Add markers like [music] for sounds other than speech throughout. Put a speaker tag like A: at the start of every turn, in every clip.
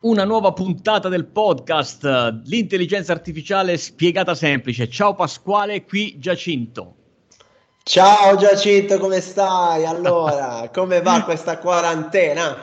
A: Una nuova puntata del podcast, l'intelligenza artificiale spiegata semplice. Ciao Pasquale, qui Giacinto.
B: Ciao Giacinto, come stai? Allora, [laughs] come va questa quarantena?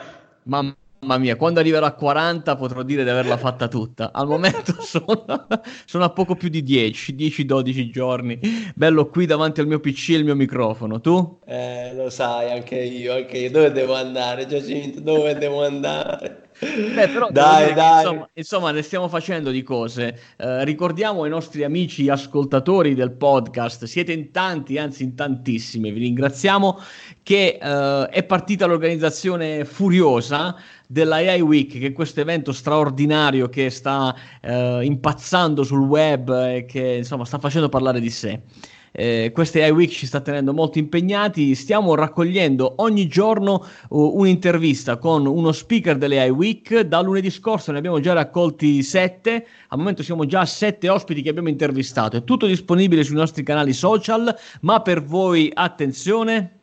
A: Mamma Mamma mia, quando arriverò a 40 potrò dire di averla fatta tutta. Al momento [laughs] sono, sono a poco più di 10, 10-12 giorni. Bello qui davanti al mio PC e il mio microfono. Tu?
B: Eh, lo sai, anche io, anche io. Dove devo andare, Giacinto? Dove devo andare?
A: Beh, però dai, dai. Insomma, insomma, ne stiamo facendo di cose. Eh, ricordiamo ai nostri amici ascoltatori del podcast, siete in tanti, anzi in tantissimi, vi ringraziamo, che eh, è partita l'organizzazione furiosa dell'AI Week, che è questo evento straordinario che sta eh, impazzando sul web e che insomma sta facendo parlare di sé. Eh, questa AI Week ci sta tenendo molto impegnati. Stiamo raccogliendo ogni giorno uh, un'intervista con uno speaker delle AI Week. Da lunedì scorso ne abbiamo già raccolti sette. Al momento siamo già a sette ospiti che abbiamo intervistato. È tutto disponibile sui nostri canali social. Ma per voi, attenzione.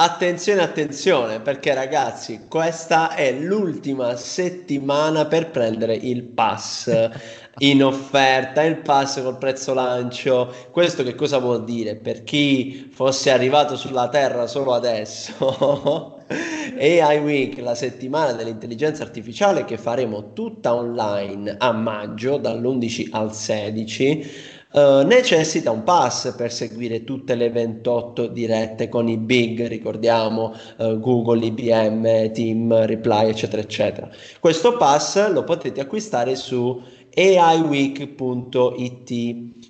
B: Attenzione, attenzione, perché ragazzi, questa è l'ultima settimana per prendere il pass [laughs] in offerta, il pass col prezzo lancio. Questo che cosa vuol dire? Per chi fosse arrivato sulla Terra solo adesso, [laughs] AI Week, la settimana dell'intelligenza artificiale che faremo tutta online a maggio, dall'11 al 16 Uh, necessita un pass per seguire tutte le 28 dirette con i big, ricordiamo uh, Google, IBM, Team, Reply, eccetera, eccetera. Questo pass lo potete acquistare su aiweek.it.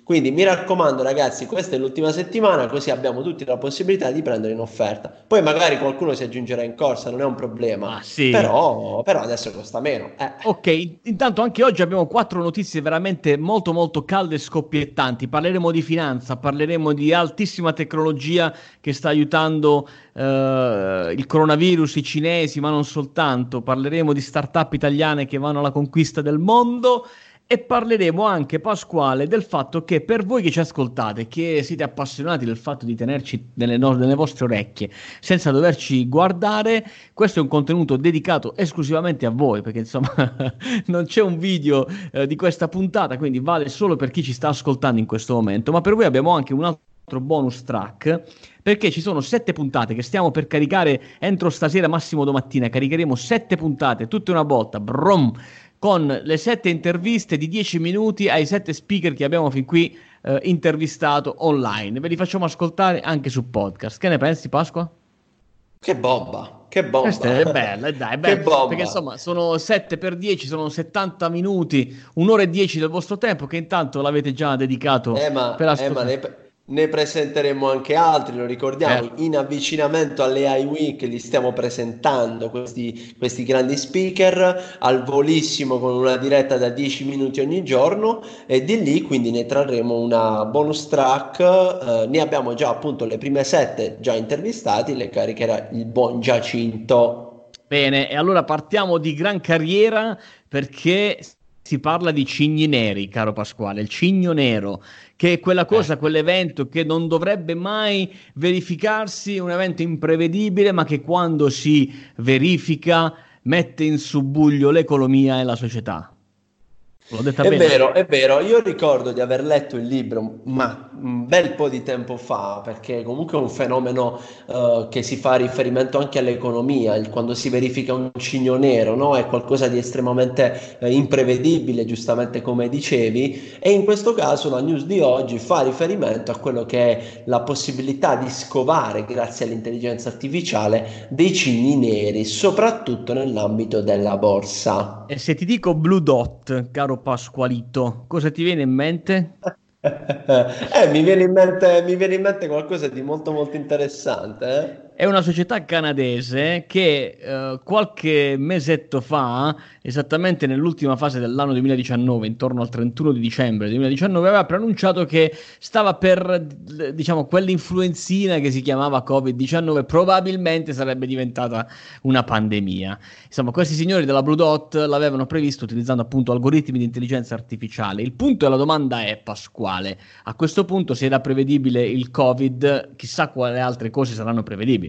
B: Quindi mi raccomando ragazzi, questa è l'ultima settimana, così abbiamo tutti la possibilità di prendere in offerta. Poi magari qualcuno si aggiungerà in corsa, non è un problema. Ah, sì. però, però, adesso costa meno.
A: Eh. Ok, intanto anche oggi abbiamo quattro notizie veramente molto molto calde e scoppiettanti. Parleremo di finanza, parleremo di altissima tecnologia che sta aiutando Uh, il coronavirus, i cinesi, ma non soltanto. Parleremo di start-up italiane che vanno alla conquista del mondo e parleremo anche, Pasquale, del fatto che per voi che ci ascoltate, che siete appassionati del fatto di tenerci nelle, no- nelle vostre orecchie senza doverci guardare, questo è un contenuto dedicato esclusivamente a voi, perché insomma [laughs] non c'è un video eh, di questa puntata, quindi vale solo per chi ci sta ascoltando in questo momento, ma per voi abbiamo anche un altro bonus track perché ci sono sette puntate che stiamo per caricare entro stasera, massimo domattina. Caricheremo sette puntate, tutte una volta. Brum! Con le sette interviste di 10 minuti ai sette speaker che abbiamo fin qui eh, intervistato online. Ve li facciamo ascoltare anche su podcast. Che ne pensi, Pasqua?
B: Che bomba, che bomba.
A: Questa è bella, dai, è [laughs] bella. Perché insomma sono 7 per 10, sono 70 minuti, un'ora e 10 del vostro tempo che intanto l'avete già dedicato
B: eh, ma, per ascoltare. Eh, ne presenteremo anche altri, lo ricordiamo, eh. in avvicinamento alle AI Week li stiamo presentando questi, questi, grandi speaker al volissimo con una diretta da 10 minuti ogni giorno e di lì quindi ne trarremo una bonus track, eh, ne abbiamo già appunto le prime sette già intervistati, le caricherà il buon Giacinto.
A: Bene, e allora partiamo di gran carriera perché si parla di cigni neri, caro Pasquale, il cigno nero, che è quella cosa, eh. quell'evento che non dovrebbe mai verificarsi, un evento imprevedibile, ma che quando si verifica mette in subbuglio l'economia e la società.
B: L'ho detta è bene. vero, è vero. Io ricordo di aver letto il libro, ma un bel po' di tempo fa, perché comunque è un fenomeno uh, che si fa riferimento anche all'economia. Il, quando si verifica un cigno nero, no? è qualcosa di estremamente uh, imprevedibile, giustamente come dicevi. E in questo caso la news di oggi fa riferimento a quello che è la possibilità di scovare, grazie all'intelligenza artificiale, dei cigni neri, soprattutto nell'ambito della borsa.
A: E se ti dico Blue Dot, caro Pasqualito, cosa ti viene in mente? [laughs]
B: eh, mi viene, in mente, mi viene in mente qualcosa di molto molto interessante. Eh?
A: È una società canadese che eh, qualche mesetto fa, esattamente nell'ultima fase dell'anno 2019, intorno al 31 di dicembre 2019, aveva preannunciato che stava per, diciamo, quell'influenzina che si chiamava Covid-19 probabilmente sarebbe diventata una pandemia. Insomma, questi signori della Blue Dot l'avevano previsto utilizzando appunto algoritmi di intelligenza artificiale. Il punto della domanda è, Pasquale, a questo punto se era prevedibile il Covid, chissà quale altre cose saranno prevedibili.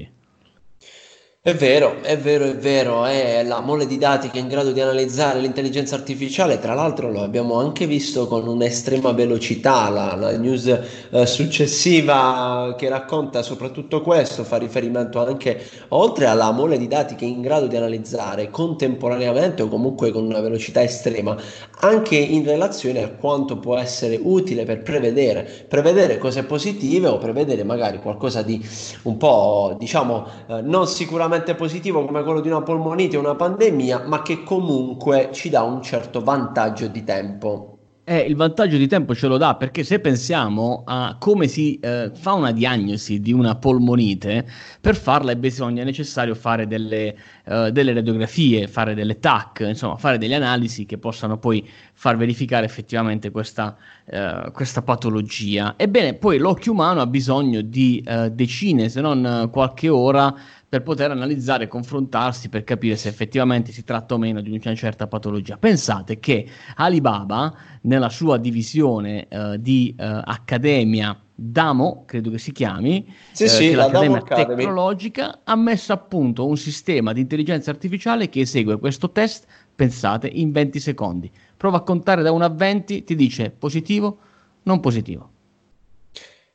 B: È vero, è vero, è vero, è la mole di dati che è in grado di analizzare l'intelligenza artificiale, tra l'altro lo abbiamo anche visto con un'estrema velocità, la, la news eh, successiva che racconta soprattutto questo fa riferimento anche, oltre alla mole di dati che è in grado di analizzare contemporaneamente o comunque con una velocità estrema, anche in relazione a quanto può essere utile per prevedere, prevedere cose positive o prevedere magari qualcosa di un po', diciamo, eh, non sicuramente estremamente positivo come quello di una polmonite o una pandemia, ma che comunque ci dà un certo vantaggio di tempo.
A: Eh, il vantaggio di tempo ce lo dà perché se pensiamo a come si eh, fa una diagnosi di una polmonite, per farla bisogna necessario fare delle, uh, delle, radiografie, fare delle TAC, insomma fare delle analisi che possano poi far verificare effettivamente questa, uh, questa patologia. Ebbene, poi l'occhio umano ha bisogno di uh, decine, se non qualche ora per poter analizzare e confrontarsi per capire se effettivamente si tratta o meno di una certa patologia. Pensate che Alibaba, nella sua divisione uh, di uh, Accademia Damo, credo che si chiami,
B: sì, eh, sì,
A: l'Accademia Tecnologica, ha messo a punto un sistema di intelligenza artificiale che esegue questo test, pensate, in 20 secondi. Prova a contare da 1 a 20, ti dice positivo, non positivo.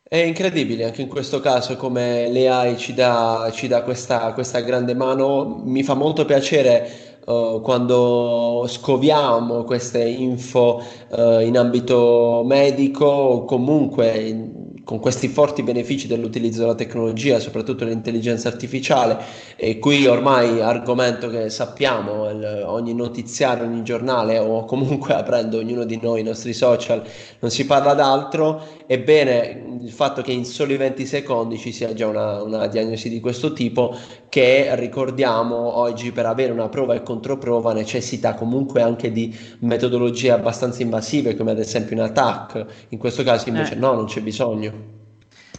B: È incredibile anche in questo caso come l'AI ci dà, ci dà questa, questa grande mano. Mi fa molto piacere uh, quando scoviamo queste info uh, in ambito medico o comunque in, con questi forti benefici dell'utilizzo della tecnologia, soprattutto dell'intelligenza artificiale, e qui ormai argomento che sappiamo, il, ogni notiziario, ogni giornale o comunque aprendo ognuno di noi i nostri social, non si parla d'altro, ebbene il fatto che in soli 20 secondi ci sia già una, una diagnosi di questo tipo, che ricordiamo oggi per avere una prova e controprova necessita comunque anche di metodologie abbastanza invasive, come ad esempio un attack, in questo caso invece eh. no, non c'è bisogno.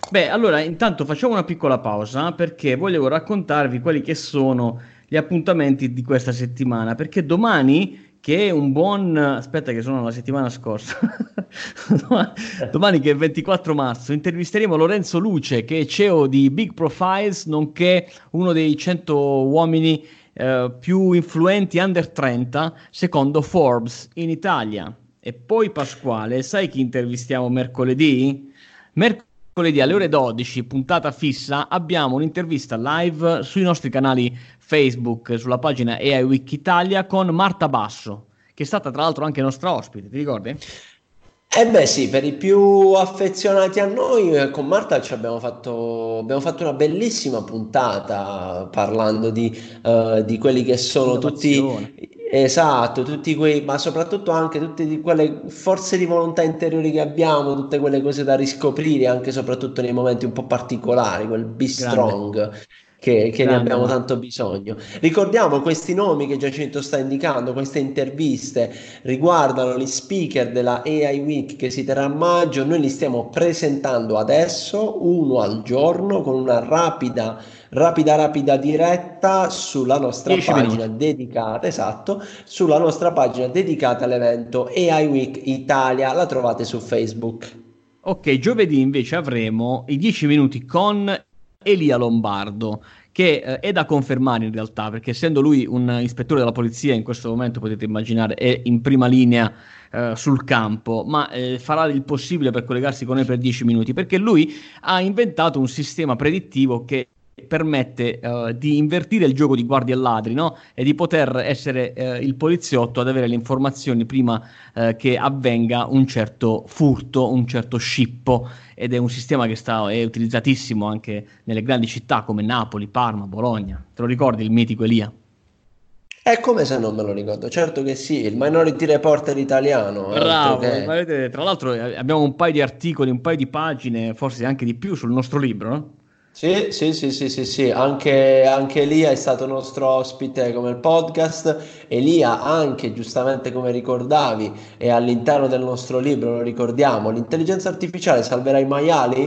A: Beh, allora intanto facciamo una piccola pausa perché volevo raccontarvi quelli che sono gli appuntamenti di questa settimana, perché domani che è un buon aspetta che sono la settimana scorsa [laughs] domani che è 24 marzo intervisteremo Lorenzo Luce che è CEO di Big Profiles nonché uno dei 100 uomini eh, più influenti under 30 secondo Forbes in Italia e poi Pasquale sai chi intervistiamo mercoledì? Mercoledì mercoledì alle ore 12, puntata fissa, abbiamo un'intervista live sui nostri canali Facebook, sulla pagina AI Week Italia con Marta Basso, che è stata tra l'altro anche nostra ospite, ti ricordi?
B: Eh beh sì, per i più affezionati a noi, con Marta ci abbiamo fatto, abbiamo fatto una bellissima puntata parlando di, uh, di quelli che sono tutti Esatto, tutti quei, ma soprattutto anche tutte quelle forze di volontà interiori che abbiamo, tutte quelle cose da riscoprire, anche e soprattutto nei momenti un po' particolari, quel be strong. Grande che, che ne abbiamo tanto bisogno. Ricordiamo questi nomi che Giacinto sta indicando, queste interviste riguardano gli speaker della AI Week che si terrà a maggio, noi li stiamo presentando adesso, uno al giorno, con una rapida, rapida, rapida diretta sulla nostra pagina minuti. dedicata, esatto, sulla nostra pagina dedicata all'evento AI Week Italia, la trovate su Facebook.
A: Ok, giovedì invece avremo i 10 minuti con Elia Lombardo, che eh, è da confermare in realtà, perché essendo lui un ispettore della polizia, in questo momento potete immaginare, è in prima linea eh, sul campo, ma eh, farà il possibile per collegarsi con noi per 10 minuti, perché lui ha inventato un sistema predittivo che permette uh, di invertire il gioco di guardie e ladri no? e di poter essere uh, il poliziotto ad avere le informazioni prima uh, che avvenga un certo furto, un certo scippo ed è un sistema che sta, è utilizzatissimo anche nelle grandi città come Napoli, Parma, Bologna. Te lo ricordi il mitico Elia?
B: È come se non me lo ricordo, certo che sì, il Minority Reporter italiano.
A: Bravo, che... tra l'altro abbiamo un paio di articoli, un paio di pagine, forse anche di più sul nostro libro, no?
B: Sì, sì, sì, sì, sì, sì. Anche, anche Elia è stato nostro ospite come il podcast. Elia, anche giustamente come ricordavi, è all'interno del nostro libro, lo ricordiamo, l'intelligenza artificiale salverà i maiali?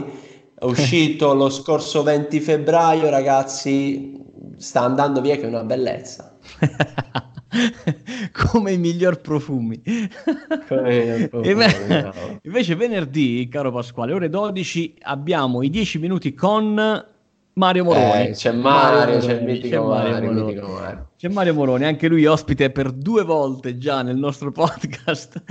B: È uscito lo scorso 20 febbraio, ragazzi, sta andando via che è una bellezza. [laughs] [laughs]
A: come i miglior profumi. Come [laughs] profumi Invece venerdì, caro Pasquale, ore 12 abbiamo i 10 minuti con Mario Moroni.
B: Eh, c'è Mario, Mario c'è il mitico c'è Mario, Mario, mitico
A: Mario. C'è Mario Moroni, anche lui ospite per due volte già nel nostro [laughs] podcast.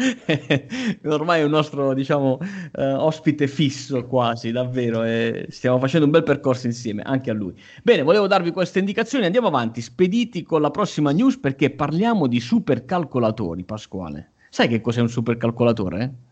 A: Ormai è un nostro, diciamo, eh, ospite fisso quasi, davvero. E stiamo facendo un bel percorso insieme, anche a lui. Bene, volevo darvi queste indicazioni. Andiamo avanti, spediti con la prossima news perché parliamo di supercalcolatori, Pasquale. Sai che cos'è un supercalcolatore? Eh?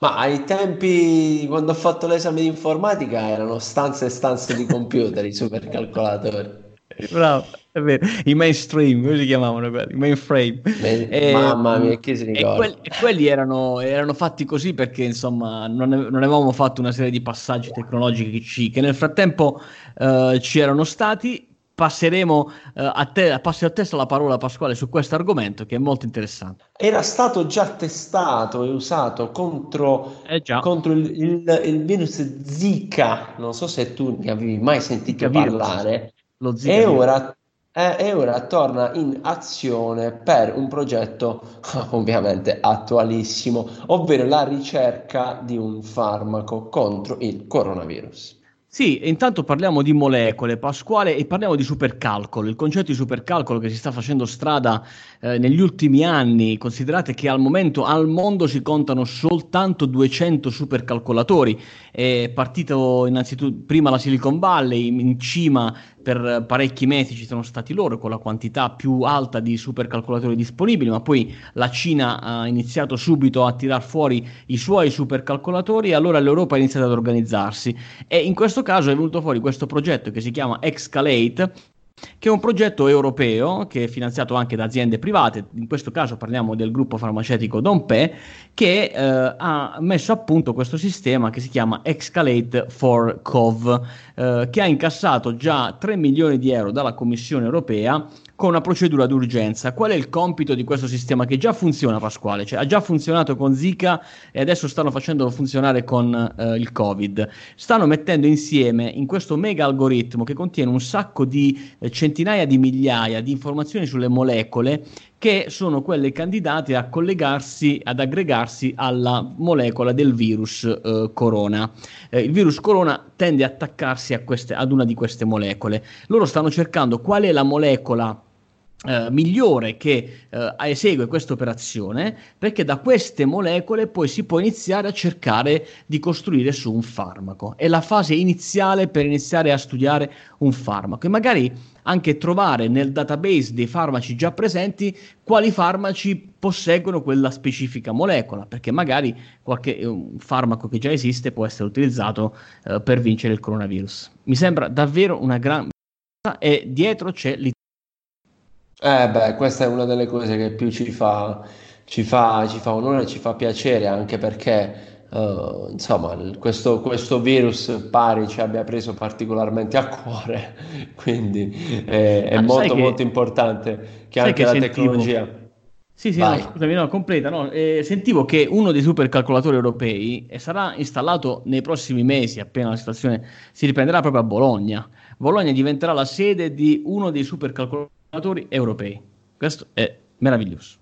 B: Ma ai tempi, quando ho fatto l'esame di informatica, erano stanze e stanze di computer, i supercalcolatori.
A: Bravo, è vero, i mainstream, come si chiamavano quelli? I mainframe.
B: e, eh, Mamma mia, chi si ricorda?
A: E, quelli, e quelli erano, erano, fatti così perché, insomma, non, non, avevamo fatto una serie di passaggi tecnologici che nel frattempo uh, ci erano stati passeremo eh, a te, passi a testa la parola Pasquale su questo argomento che è molto interessante.
B: Era stato già testato e usato contro, eh contro il, il, il, virus Zika, non so se tu ne avevi mai sentito Zika parlare, Lo Zika e ora, eh, e ora torna in azione per un progetto [laughs] ovviamente attualissimo, ovvero la ricerca di un farmaco contro il coronavirus.
A: Sì, intanto parliamo di molecole, Pasquale, e parliamo di supercalcolo. Il concetto di supercalcolo che si sta facendo strada eh, negli ultimi anni, considerate che al momento al mondo si contano soltanto 200 supercalcolatori. È partito innanzitutto prima la Silicon Valley, in cima per parecchi mesi ci sono stati loro con la quantità più alta di supercalcolatori disponibili, ma poi la Cina ha iniziato subito a tirar fuori i suoi supercalcolatori e allora l'Europa ha iniziato ad organizzarsi. E in questo caso è venuto fuori questo progetto che si chiama Excalate che è un progetto europeo che è finanziato anche da aziende private, in questo caso parliamo del gruppo farmaceutico Dompe, che eh, ha messo a punto questo sistema che si chiama Excalate for Cov, eh, che ha incassato già 3 milioni di euro dalla Commissione europea con una procedura d'urgenza. Qual è il compito di questo sistema che già funziona, Pasquale? Cioè, ha già funzionato con Zika e adesso stanno facendolo funzionare con eh, il Covid. Stanno mettendo insieme in questo mega algoritmo che contiene un sacco di eh, centinaia di migliaia di informazioni sulle molecole che sono quelle candidate a collegarsi, ad aggregarsi alla molecola del virus eh, corona. Eh, il virus corona tende a attaccarsi queste, ad una di queste molecole. Loro stanno cercando qual è la molecola Uh, migliore che uh, esegue questa operazione perché da queste molecole poi si può iniziare a cercare di costruire su un farmaco. È la fase iniziale per iniziare a studiare un farmaco e magari anche trovare nel database dei farmaci già presenti quali farmaci posseggono quella specifica molecola, perché magari qualche un farmaco che già esiste può essere utilizzato uh, per vincere il coronavirus. Mi sembra davvero una gran e dietro c'è l'Italia
B: eh beh, questa è una delle cose che più ci fa, ci fa, ci fa onore, ci fa piacere anche perché uh, insomma questo, questo, virus pare ci abbia preso particolarmente a cuore, [laughs] quindi è, è ah, molto che, molto importante che anche che la sentivo... tecnologia...
A: Sì, sì, no, scusami, no, completa. No. Eh, sentivo che uno dei supercalcolatori europei eh, sarà installato nei prossimi mesi, appena la situazione si riprenderà proprio a Bologna. Bologna diventerà la sede di uno dei supercalcolatori europei. Questo è meraviglioso.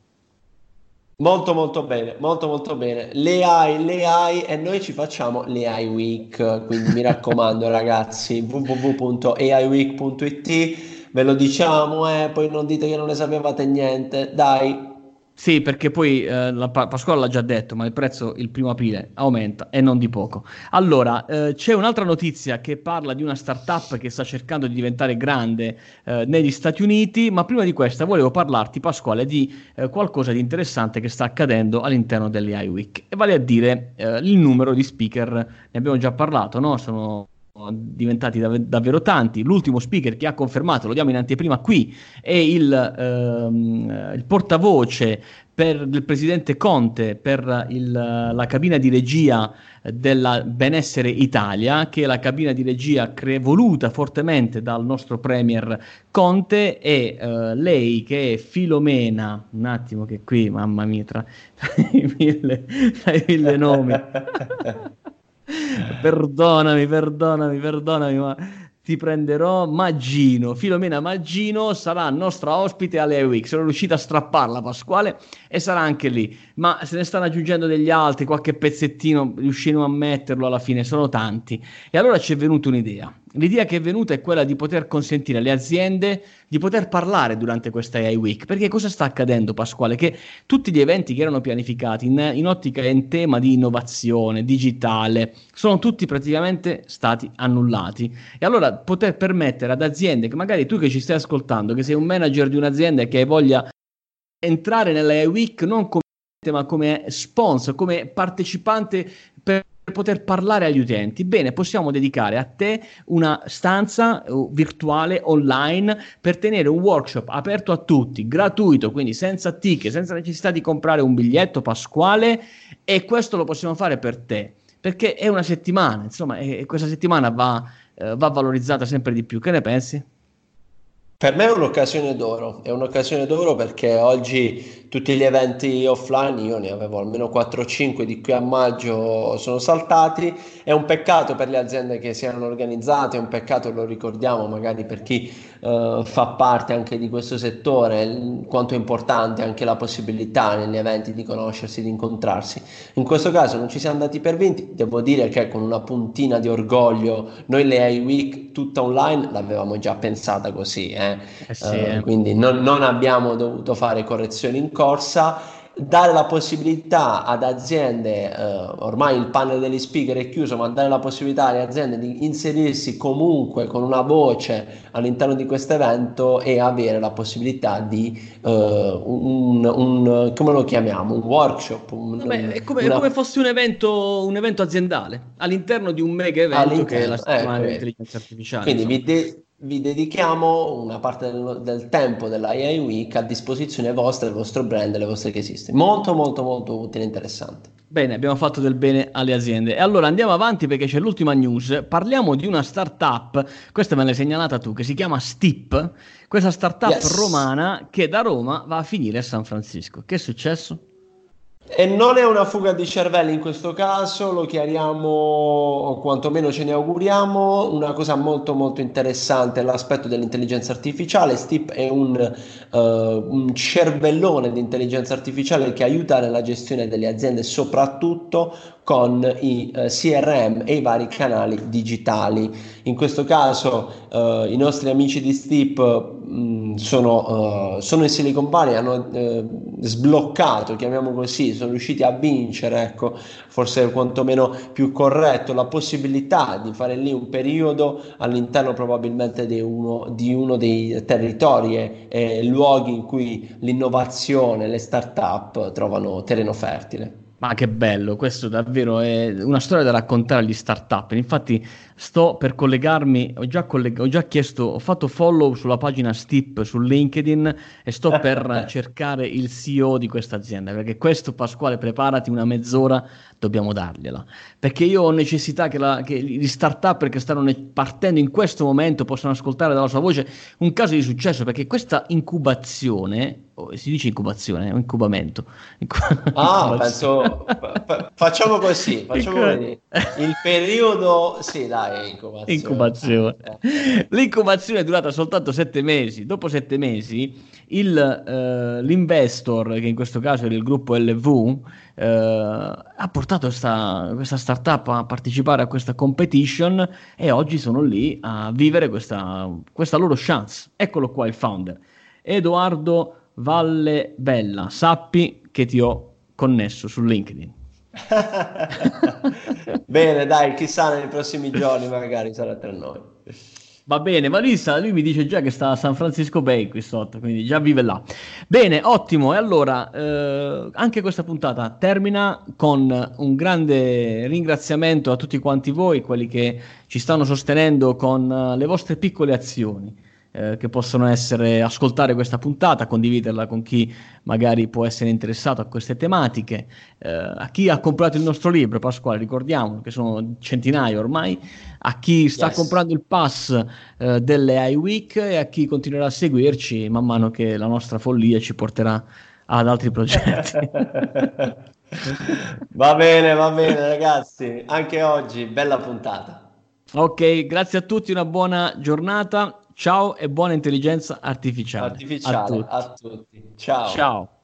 B: Molto molto bene, molto molto bene. Le AI, le AI e noi ci facciamo le AI Week, quindi mi raccomando [laughs] ragazzi, www.aiweek.it, ve lo diciamo e eh, poi non dite che non ne sapevate niente, dai,
A: sì, perché poi eh, la pa- Pasquale l'ha già detto, ma il prezzo il primo aprile aumenta e non di poco. Allora, eh, c'è un'altra notizia che parla di una startup che sta cercando di diventare grande eh, negli Stati Uniti, ma prima di questa volevo parlarti, Pasquale, di eh, qualcosa di interessante che sta accadendo all'interno dell'AI Week, e vale a dire eh, il numero di speaker, ne abbiamo già parlato, no? Sono diventati dav- davvero tanti. L'ultimo speaker che ha confermato, lo diamo in anteprima qui, è il, ehm, il portavoce per, del presidente Conte per il, la cabina di regia della Benessere Italia, che è la cabina di regia cre- voluta fortemente dal nostro premier Conte e eh, lei che è Filomena, un attimo che qui, mamma mia, tra, [laughs] i mille, tra i mille nomi. [laughs] perdonami, perdonami, perdonami, ma ti prenderò Maggino. Filomena Maggino sarà nostra ospite alle Week. Sono riuscita a strapparla, Pasquale, e sarà anche lì. Ma se ne stanno aggiungendo degli altri, qualche pezzettino riusciremo a metterlo alla fine, sono tanti. E allora ci è venuta un'idea L'idea che è venuta è quella di poter consentire alle aziende di poter parlare durante questa AI Week. Perché cosa sta accadendo, Pasquale? Che tutti gli eventi che erano pianificati in, in ottica e in tema di innovazione digitale sono tutti praticamente stati annullati. E allora poter permettere ad aziende che magari tu che ci stai ascoltando, che sei un manager di un'azienda e che hai voglia entrare nella AI Week non come ma come sponsor, come partecipante per poter parlare agli utenti. Bene, possiamo dedicare a te una stanza uh, virtuale online per tenere un workshop aperto a tutti, gratuito, quindi senza ticket, senza necessità di comprare un biglietto pasquale e questo lo possiamo fare per te perché è una settimana, insomma, e questa settimana va, uh, va valorizzata sempre di più. Che ne pensi?
B: Per me è un'occasione d'oro, è un'occasione d'oro perché oggi tutti gli eventi offline, io ne avevo almeno 4 o 5 di qui a maggio sono saltati, è un peccato per le aziende che si erano organizzate, è un peccato, lo ricordiamo magari per chi uh, fa parte anche di questo settore, quanto è importante anche la possibilità negli eventi di conoscersi, di incontrarsi. In questo caso non ci siamo andati per vinti, devo dire che con una puntina di orgoglio noi le AI Week tutta online l'avevamo già pensata così. Eh? Eh sì, uh, quindi non, non, abbiamo dovuto fare correzioni in corsa dare la possibilità ad aziende, eh, ormai il panel degli speaker è chiuso, ma dare la possibilità alle aziende di inserirsi comunque con una voce all'interno di questo evento e avere la possibilità di eh, un, un, come lo chiamiamo, un workshop. Un,
A: Vabbè, è, come, una... è come fosse un evento, un evento aziendale all'interno di un mega evento che è la settimana ecco, dell'intelligenza artificiale.
B: Quindi vi, de- vi dedichiamo una parte del, del, tempo della AI Week a disposizione vostra, del vostro brand, delle vostre casistiche. Molto, molto, molto utile e interessante.
A: Bene, abbiamo fatto del bene alle aziende. E allora andiamo avanti perché c'è l'ultima news. Parliamo di una startup, questa me l'hai segnalata tu, che si chiama Steep. Questa startup yes. romana che da Roma va a finire a San Francisco. Che è successo?
B: E non è una fuga di cervelli in questo caso, lo chiariamo o quantomeno ce ne auguriamo. Una cosa molto molto interessante è l'aspetto dell'intelligenza artificiale. Steep è un, uh, un cervellone di intelligenza artificiale che aiuta nella gestione delle aziende, soprattutto con i uh, eh, CRM e i vari canali digitali. In questo caso uh, i nostri amici di Steep sono, uh, sono, in Silicon Valley, hanno sbloccato, chiamiamo così, sono riusciti a vincere, ecco, forse quantomeno più corretto, la possibilità di fare lì un periodo all'interno probabilmente di uno, di uno dei territori e, e luoghi in cui l'innovazione, le start-up trovano terreno fertile.
A: Ma che bello, questo davvero è una storia da raccontare agli startup. Infatti, sto per collegarmi, ho già, colleg- ho già chiesto, ho fatto follow sulla pagina Steep su LinkedIn e sto per [laughs] cercare il CEO di questa azienda. Perché questo, Pasquale, preparati una mezz'ora, dobbiamo dargliela. Perché io ho necessità che, la, che gli startup che stanno ne- partendo in questo momento possano ascoltare dalla sua voce un caso di successo. Perché questa incubazione si dice incubazione o incubamento?
B: ah, penso fa- facciamo così, [laughs] facciamo così. Il periodo sì, dai, incubazione.
A: incubazione. Eh. L'incubazione è durata soltanto sette mesi. Dopo sette mesi, il, uh, l'investor, che in questo caso era il gruppo LV, uh, ha portato sta, questa startup a partecipare a questa competition e oggi sono lì a vivere questa, questa loro chance. Eccolo qua il founder. Edoardo Valle Bella, sappi che ti ho connesso su LinkedIn. [laughs]
B: Bene, dai, chissà nei prossimi giorni magari sarà tra noi.
A: Va bene, ma lui, sta, lui, mi dice già che sta a San Francisco Bay qui sotto, quindi già vive là. Bene, ottimo. E allora, eh, anche questa puntata termina con un grande ringraziamento a tutti quanti voi, quelli che ci stanno sostenendo con uh, le vostre piccole azioni eh, che possono essere ascoltare questa puntata, condividerla con chi magari può essere interessato a queste tematiche, eh, a chi ha comprato il nostro libro, Pasquale, ricordiamo che sono centinaia ormai, a chi sta yes. comprando il pass eh, delle iWeek e a chi continuerà a seguirci man mano che la nostra follia ci porterà ad altri progetti. [laughs]
B: va bene, va bene ragazzi, anche oggi bella puntata.
A: Ok, grazie a tutti, una buona giornata Ciao e buona intelligenza artificiale.
B: Artificiale a tutti. A tutti. Ciao.
A: Ciao.